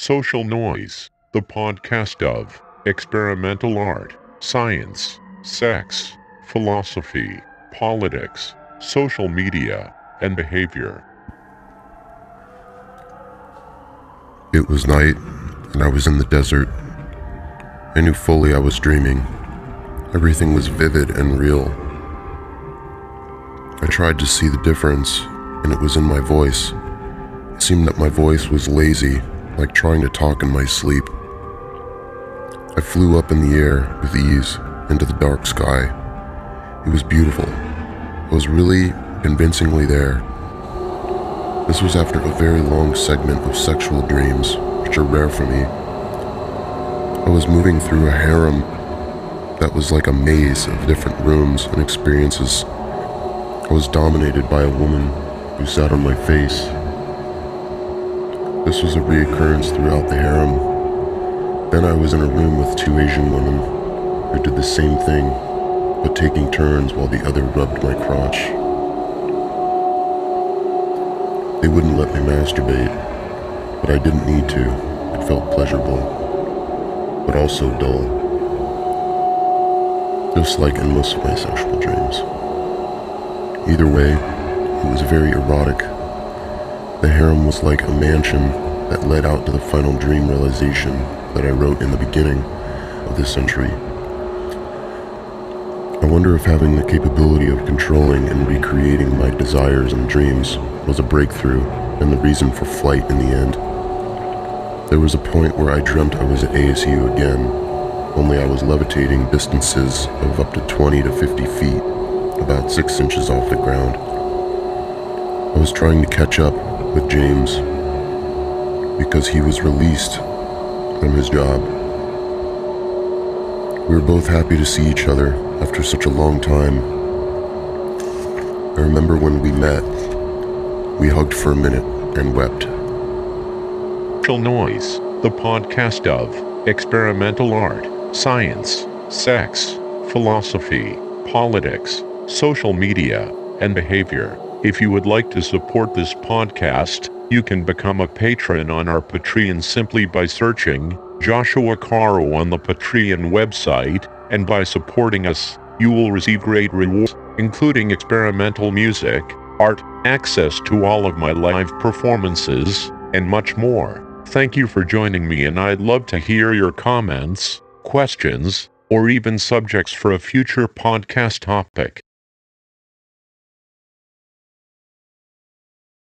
Social Noise, the podcast of experimental art, science, sex, philosophy, politics, social media, and behavior. It was night, and I was in the desert. I knew fully I was dreaming. Everything was vivid and real. I tried to see the difference, and it was in my voice. It seemed that my voice was lazy, like trying to talk in my sleep. I flew up in the air with ease into the dark sky. It was beautiful. I was really convincingly there. This was after a very long segment of sexual dreams, which are rare for me. I was moving through a harem that was like a maze of different rooms and experiences. I was dominated by a woman who sat on my face. This was a reoccurrence throughout the harem. Then I was in a room with two Asian women who did the same thing, but taking turns while the other rubbed my crotch. They wouldn't let me masturbate, but I didn't need to. It felt pleasurable, but also dull. Just like in most of my sexual dreams. Either way, it was very erotic. The harem was like a mansion that led out to the final dream realization that I wrote in the beginning of this century. I wonder if having the capability of controlling and recreating my desires and dreams was a breakthrough and the reason for flight in the end. There was a point where I dreamt I was at ASU again, only I was levitating distances of up to 20 to 50 feet, about 6 inches off the ground. I was trying to catch up with James because he was released from his job. We were both happy to see each other after such a long time. I remember when we met, we hugged for a minute and wept. Noise, the podcast of experimental art, science, sex, philosophy, politics, social media, and behavior. If you would like to support this podcast, you can become a patron on our Patreon simply by searching Joshua Caro on the Patreon website, and by supporting us, you will receive great rewards, including experimental music, art, access to all of my live performances, and much more. Thank you for joining me, and I'd love to hear your comments, questions, or even subjects for a future podcast topic.